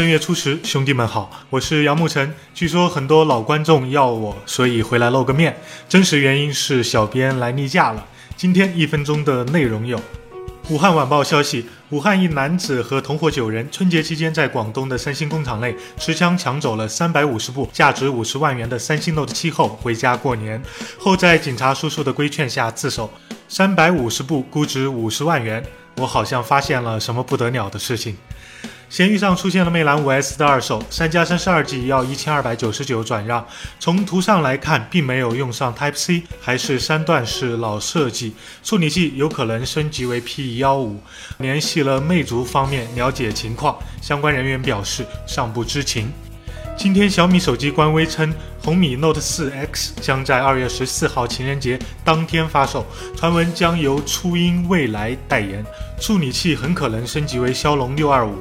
正月初十，兄弟们好，我是杨沐晨。据说很多老观众要我，所以回来露个面。真实原因是小编来例假了。今天一分钟的内容有：武汉晚报消息，武汉一男子和同伙九人春节期间在广东的三星工厂内持枪抢走了三百五十部价值五十万元的三星 Note 七后回家过年，后在警察叔叔的规劝下自首。三百五十部估值五十万元，我好像发现了什么不得了的事情。闲鱼上出现了魅蓝五 S 的二手，三加三十二 G 要一千二百九十九转让。从图上来看，并没有用上 Type C，还是三段式老设计。处理器有可能升级为 P 幺五。联系了魅族方面了解情况，相关人员表示尚不知情。今天小米手机官微称，红米 Note 四 X 将在二月十四号情人节当天发售，传闻将由初音未来代言，处理器很可能升级为骁龙六二五。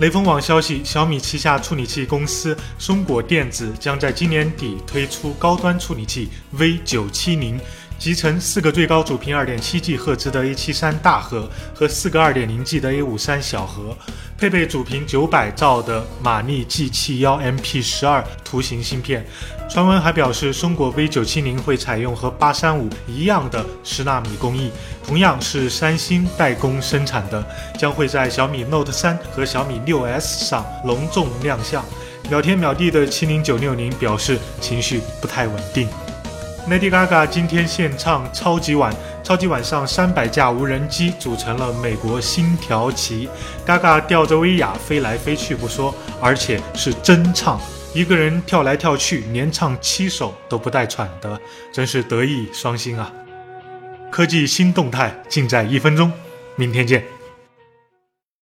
雷锋网消息，小米旗下处理器公司松果电子将在今年底推出高端处理器 V 九七零，集成四个最高主频二点七 G 赫兹的 A 七三大核和四个二点零 G 的 A 五三小核，配备主频九百兆的马力 G 七幺 MP 十二图形芯片。传闻还表示，松果 V 九七零会采用和八三五一样的十纳米工艺，同样是三星代工生产的，将会在小米 Note 三和小米六 S 上隆重亮相。秒天秒地的七零九六零表示情绪不太稳定。Lady Gaga 今天献唱《超级碗》，超级碗上三百架无人机组成了美国星条旗，Gaga 吊着威亚飞来飞去不说，而且是真唱。一个人跳来跳去，连唱七首都不带喘的，真是德艺双馨啊！科技新动态尽在一分钟，明天见。